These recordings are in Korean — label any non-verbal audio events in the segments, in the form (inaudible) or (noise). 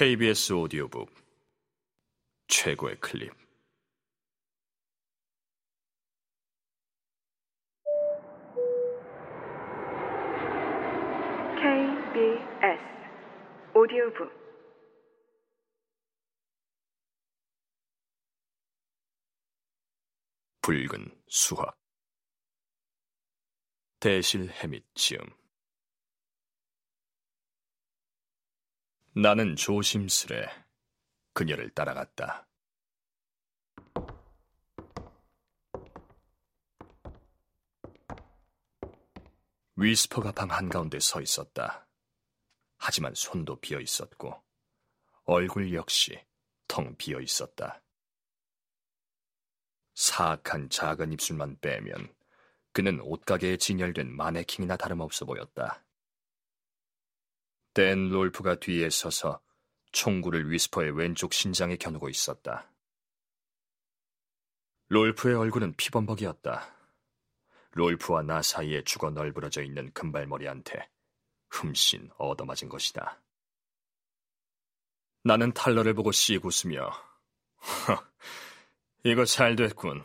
KBS 오디오북 최고의 클립. KBS 오디오북. 붉은 수학. 대실 해밋 지음 나는 조심스레 그녀를 따라갔다. 위스퍼가 방 한가운데 서 있었다. 하지만 손도 비어 있었고 얼굴 역시 텅 비어 있었다. 사악한 작은 입술만 빼면 그는 옷가게에 진열된 마네킹이나 다름없어 보였다. 댄 롤프가 뒤에 서서 총구를 위스퍼의 왼쪽 신장에 겨누고 있었다. 롤프의 얼굴은 피범벅이었다. 롤프와 나 사이에 죽어 널브러져 있는 금발머리한테 흠씬 얻어맞은 것이다. 나는 탈러를 보고 씩 웃으며 이거 잘 됐군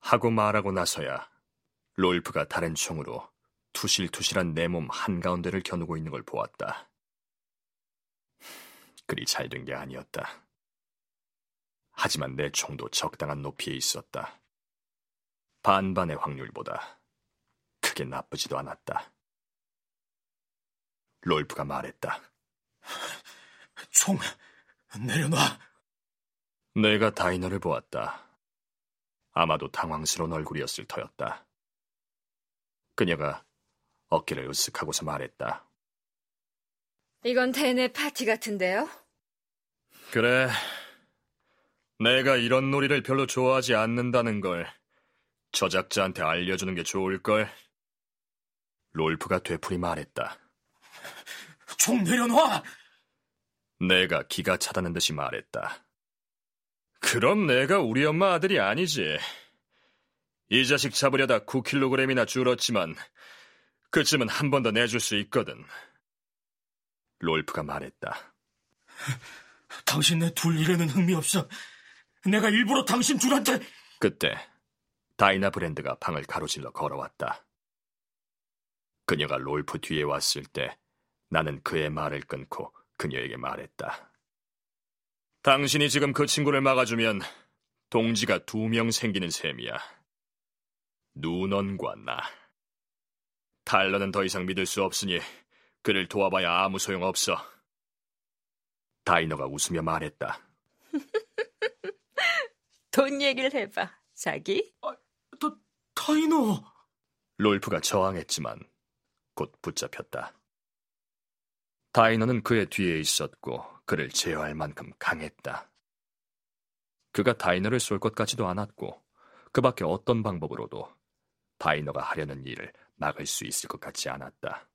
하고 말하고 나서야 롤프가 다른 총으로 투실투실한 내 몸 한가운데를 겨누고 있는 걸 보았다. 그리 잘 된 게 아니었다. 하지만 내 총도 적당한 높이에 있었다. 반반의 확률보다 크게 나쁘지도 않았다. 롤프가 말했다. (laughs) 총 내려놔. 내가 다이너를 보았다. 아마도 당황스러운 얼굴이었을 터였다. 그녀가 어깨를 으쓱하고서 말했다. 이건 대내 파티 같은데요? 그래. 내가 이런 놀이를 별로 좋아하지 않는다는 걸 저작자한테 알려주는 게 좋을걸. 롤프가 되풀이 말했다. 총 내려놔! 내가 기가 차다는 듯이 말했다. 그럼 내가 우리 엄마 아들이 아니지. 이 자식 잡으려다 9kg이나 줄었지만 그쯤은 한 번 더 내줄 수 있거든. 롤프가 말했다. (laughs) 당신네 둘 일에는 흥미 없어. 내가 일부러 당신 둘한테 그때 다이나 브랜드가 방을 가로질러 걸어왔다. 그녀가 롤프 뒤에 왔을 때 나는 그의 말을 끊고 그녀에게 말했다. 당신이 지금 그 친구를 막아주면 동지가 두 명 생기는 셈이야. 누넌과 나. 달러는 더 이상 믿을 수 없으니 그를 도와봐야 아무 소용 없어. 다이너가 웃으며 말했다. (laughs) 돈 얘기를 해봐, 자기. 아, 다, 다이너. 롤프가 저항했지만 곧 붙잡혔다. 다이너는 그의 뒤에 있었고 그를 제어할 만큼 강했다. 그가 다이너를 쏠 것 같지도 않았고 그 밖에 어떤 방법으로도 다이너가 하려는 일을 막을 수 있을 것 같지 않았다.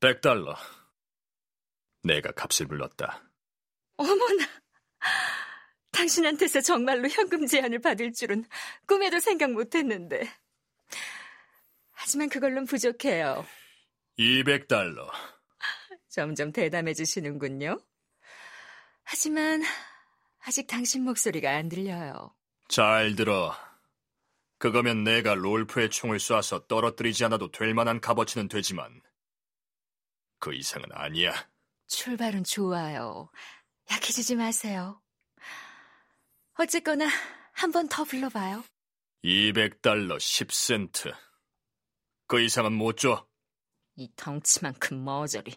100달러. 내가 값을 불렀다. 어머나. 당신한테서 정말로 현금 제안을 받을 줄은 꿈에도 생각 못했는데. 하지만 그걸론 부족해요. 200달러. 점점 대담해지시는군요. 하지만 아직 당신 목소리가 안 들려요. 잘 들어. 그거면 내가 롤프의 총을 쏴서 떨어뜨리지 않아도 될 만한 값어치는 되지만 그 이상은 아니야. 출발은 좋아요. 약해지지 마세요. 어쨌거나 한 번 더 불러봐요. 200달러 10센트. 그 이상은 못 줘. 이 덩치만큼 머저리.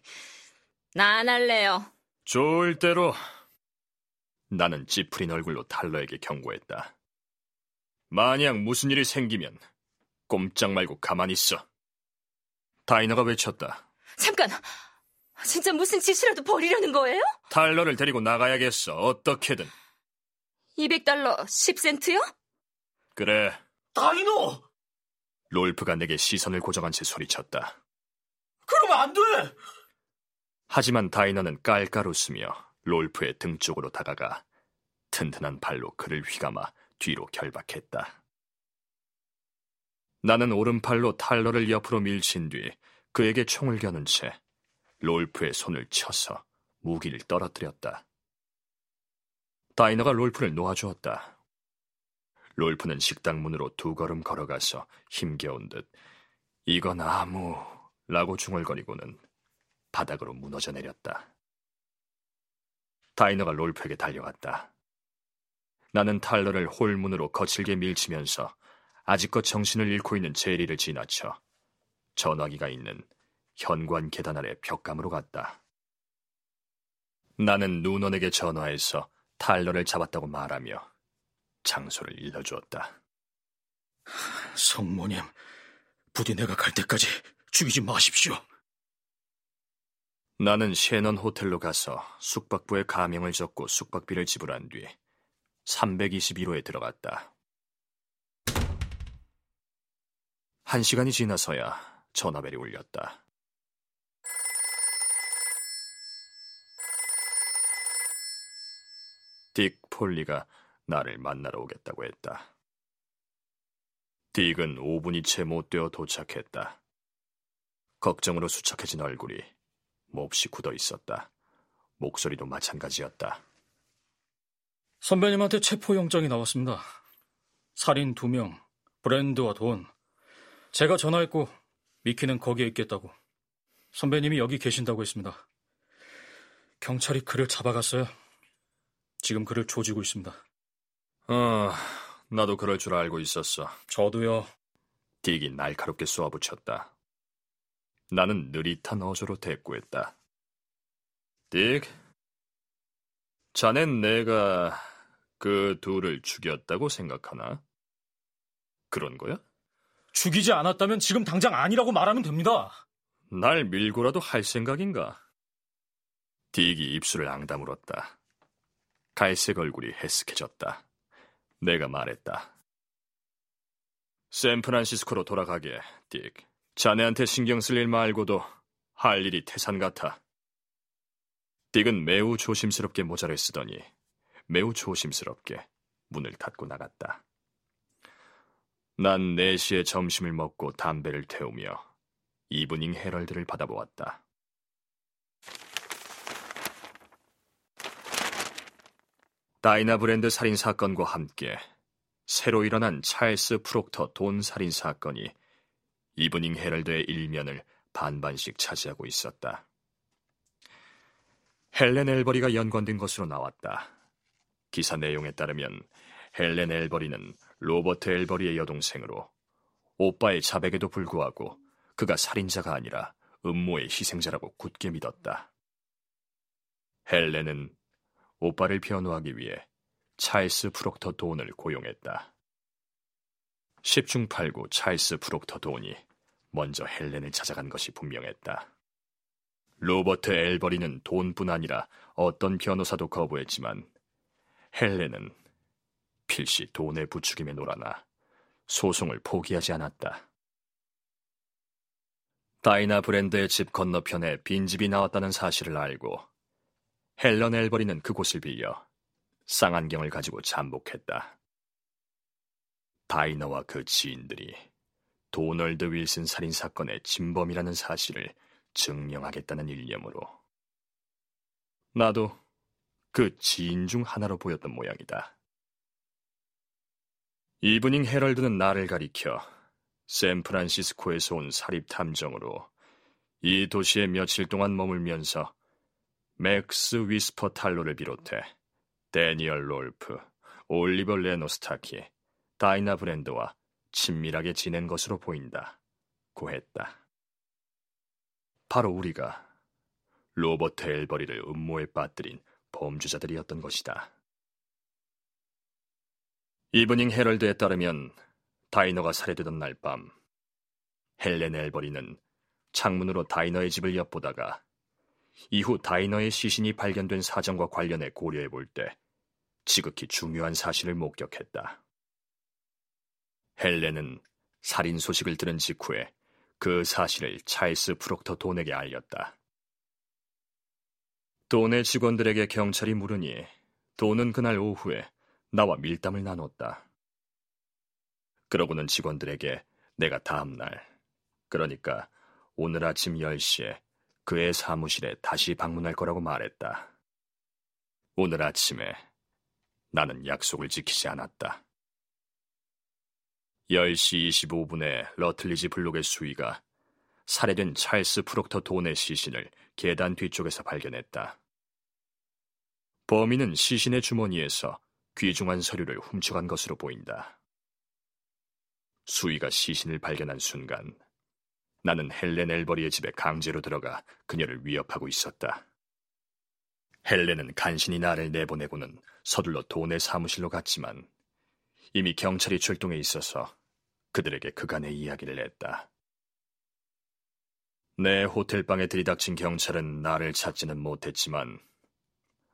나 안 할래요. 좋을 대로. 나는 찌푸린 얼굴로 달러에게 경고했다. 만약 무슨 일이 생기면 꼼짝 말고 가만히 있어. 다이너가 외쳤다. 잠깐! 진짜 무슨 짓이라도 벌이려는 거예요? 달러를 데리고 나가야겠어. 어떻게든. 200달러 10센트요? 그래. 다이너! 롤프가 내게 시선을 고정한 채 소리쳤다. 그러면 안 돼! 하지만 다이너는 깔깔 웃으며 롤프의 등 쪽으로 다가가 튼튼한 발로 그를 휘감아 뒤로 결박했다. 나는 오른팔로 탈러를 옆으로 밀친 뒤 그에게 총을 겨눈 채 롤프의 손을 쳐서 무기를 떨어뜨렸다. 다이너가 롤프를 놓아주었다. 롤프는 식당 문으로 두 걸음 걸어가서 힘겨운 듯 이건 아무 라고 중얼거리고는 바닥으로 무너져 내렸다. 다이너가 롤프에게 달려갔다. 나는 탈러를 홀문으로 거칠게 밀치면서 아직껏 정신을 잃고 있는 제리를 지나쳐 전화기가 있는 현관 계단 아래 벽감으로 갔다. 나는 누넌에게 전화해서 탈러를 잡았다고 말하며 장소를 일러주었다. 성모님, 부디 내가 갈 때까지 죽이지 마십시오. 나는 셰넌 호텔로 가서 숙박부에 가명을 적고 숙박비를 지불한 뒤 321호에 들어갔다. 한 시간이 지나서야 전화벨이 울렸다. 딕 폴리가 나를 만나러 오겠다고 했다. 딕은 5분이 채 못 되어 도착했다. 걱정으로 수척해진 얼굴이 몹시 굳어 있었다. 목소리도 마찬가지였다. 선배님한테 체포영장이 나왔습니다. 살인 2명, 브랜드와 돈. 제가 전화했고 미키는 거기에 있겠다고. 선배님이 여기 계신다고 했습니다. 경찰이 그를 잡아갔어요. 지금 그를 조지고 있습니다. 아, 나도 그럴 줄 알고 있었어. 저도요. 딕이 날카롭게 쏘아붙였다. 나는 느릿한 어조로 대꾸했다. 딕, 자넨 내가 그 둘을 죽였다고 생각하나? 그런 거야? 죽이지 않았다면 지금 당장 아니라고 말하면 됩니다. 날 밀고라도 할 생각인가? 딕이 입술을 앙다물었다. 갈색 얼굴이 해쓱해졌다. 내가 말했다. 샌프란시스코로 돌아가게, 딕. 자네한테 신경 쓸 일 말고도 할 일이 태산 같아. 딕은 매우 조심스럽게 모자를 쓰더니 매우 조심스럽게 문을 닫고 나갔다. 난 4시에 점심을 먹고 담배를 태우며 이브닝 헤럴드를 받아보았다. 다이나 브랜드 살인 사건과 함께 새로 일어난 찰스 프록터 돈 살인 사건이 이브닝 헤럴드의 일면을 반반씩 차지하고 있었다. 헬렌 엘버리가 연관된 것으로 나왔다. 기사 내용에 따르면 헬렌 엘버리는 로버트 엘버리의 여동생으로 오빠의 자백에도 불구하고 그가 살인자가 아니라 음모의 희생자라고 굳게 믿었다. 헬렌은 오빠를 변호하기 위해 찰스 프록터 돈을 고용했다. 10중 8구 찰스 프록터 돈이 먼저 헬렌을 찾아간 것이 분명했다. 로버트 엘버리는 돈뿐 아니라 어떤 변호사도 거부했지만 헬렌은 필시 돈의 부추김에 놀아나 소송을 포기하지 않았다. 다이나 브랜드의 집 건너편에 빈집이 나왔다는 사실을 알고 헬렌 엘버리는 그곳을 빌려 쌍안경을 가지고 잠복했다. 다이나와 그 지인들이 도널드 윌슨 살인 사건의 진범이라는 사실을 증명하겠다는 일념으로 나도 그 지인 중 하나로 보였던 모양이다. 이브닝 헤럴드는 나를 가리켜 샌프란시스코에서 온 사립 탐정으로 이 도시에 며칠 동안 머물면서 맥스 위스퍼 탈러를 비롯해 대니얼 롤프, 올리버 리노 스타키, 다이나 브랜드와 친밀하게 지낸 것으로 보인다. 보고했다. 바로 우리가 로버트 엘버리를 음모에 빠뜨린 범죄자들이었던 것이다. 이브닝 헤럴드에 따르면 다이나가 살해되던 날 밤 헬렌 엘버리는 창문으로 다이나의 집을 엿보다가 이후 다이나의 시신이 발견된 사정과 관련해 고려해 볼 때 지극히 중요한 사실을 목격했다. 헬렌은 살인 소식을 들은 직후에 그 사실을 찰스 프록터 돈에게 알렸다. 돈의 직원들에게 경찰이 물으니 돈은 그날 오후에 나와 밀담을 나눴다. 그러고는 직원들에게 내가 다음날, 그러니까 오늘 아침 10시에 그의 사무실에 다시 방문할 거라고 말했다. 오늘 아침에 나는 약속을 지키지 않았다. 10시 25분에 러틀리지 블록의 수위가 살해된 찰스 프록터 돈의 시신을 계단 뒤쪽에서 발견했다. 범인은 시신의 주머니에서 귀중한 서류를 훔쳐간 것으로 보인다. 수위가 시신을 발견한 순간 나는 헬렌 엘버리의 집에 강제로 들어가 그녀를 위협하고 있었다. 헬렌은 간신히 나를 내보내고는 서둘러 돈의 사무실로 갔지만 이미 경찰이 출동해 있어서 그들에게 그간의 이야기를 했다. 내 호텔방에 들이닥친 경찰은 나를 찾지는 못했지만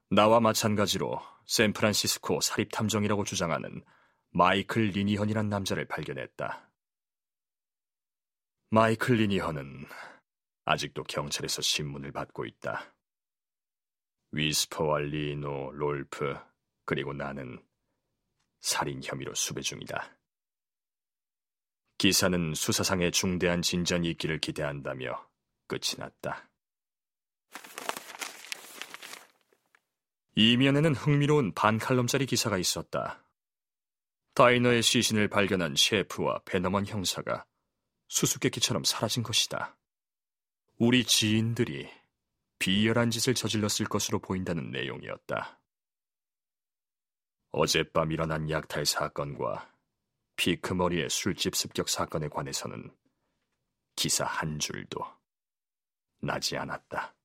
나와 마찬가지로 샌프란시스코 사립탐정이라고 주장하는 마이클 리니헌이란 남자를 발견했다. 마이클 리니헌은 아직도 경찰에서 신문을 받고 있다. 위스퍼와 리노, 롤프, 그리고 나는 살인 혐의로 수배 중이다. 기사는 수사상의 중대한 진전이 있기를 기대한다며 끝이 났다. 이면에는 흥미로운 반칼럼짜리 기사가 있었다. 다이너의 시신을 발견한 셰프와 베너먼 형사가 수수께끼처럼 사라진 것이다. 우리 지인들이 비열한 짓을 저질렀을 것으로 보인다는 내용이었다. 어젯밤 일어난 약탈 사건과 피크머리의 술집 습격 사건에 관해서는 기사 한 줄도 나지 않았다.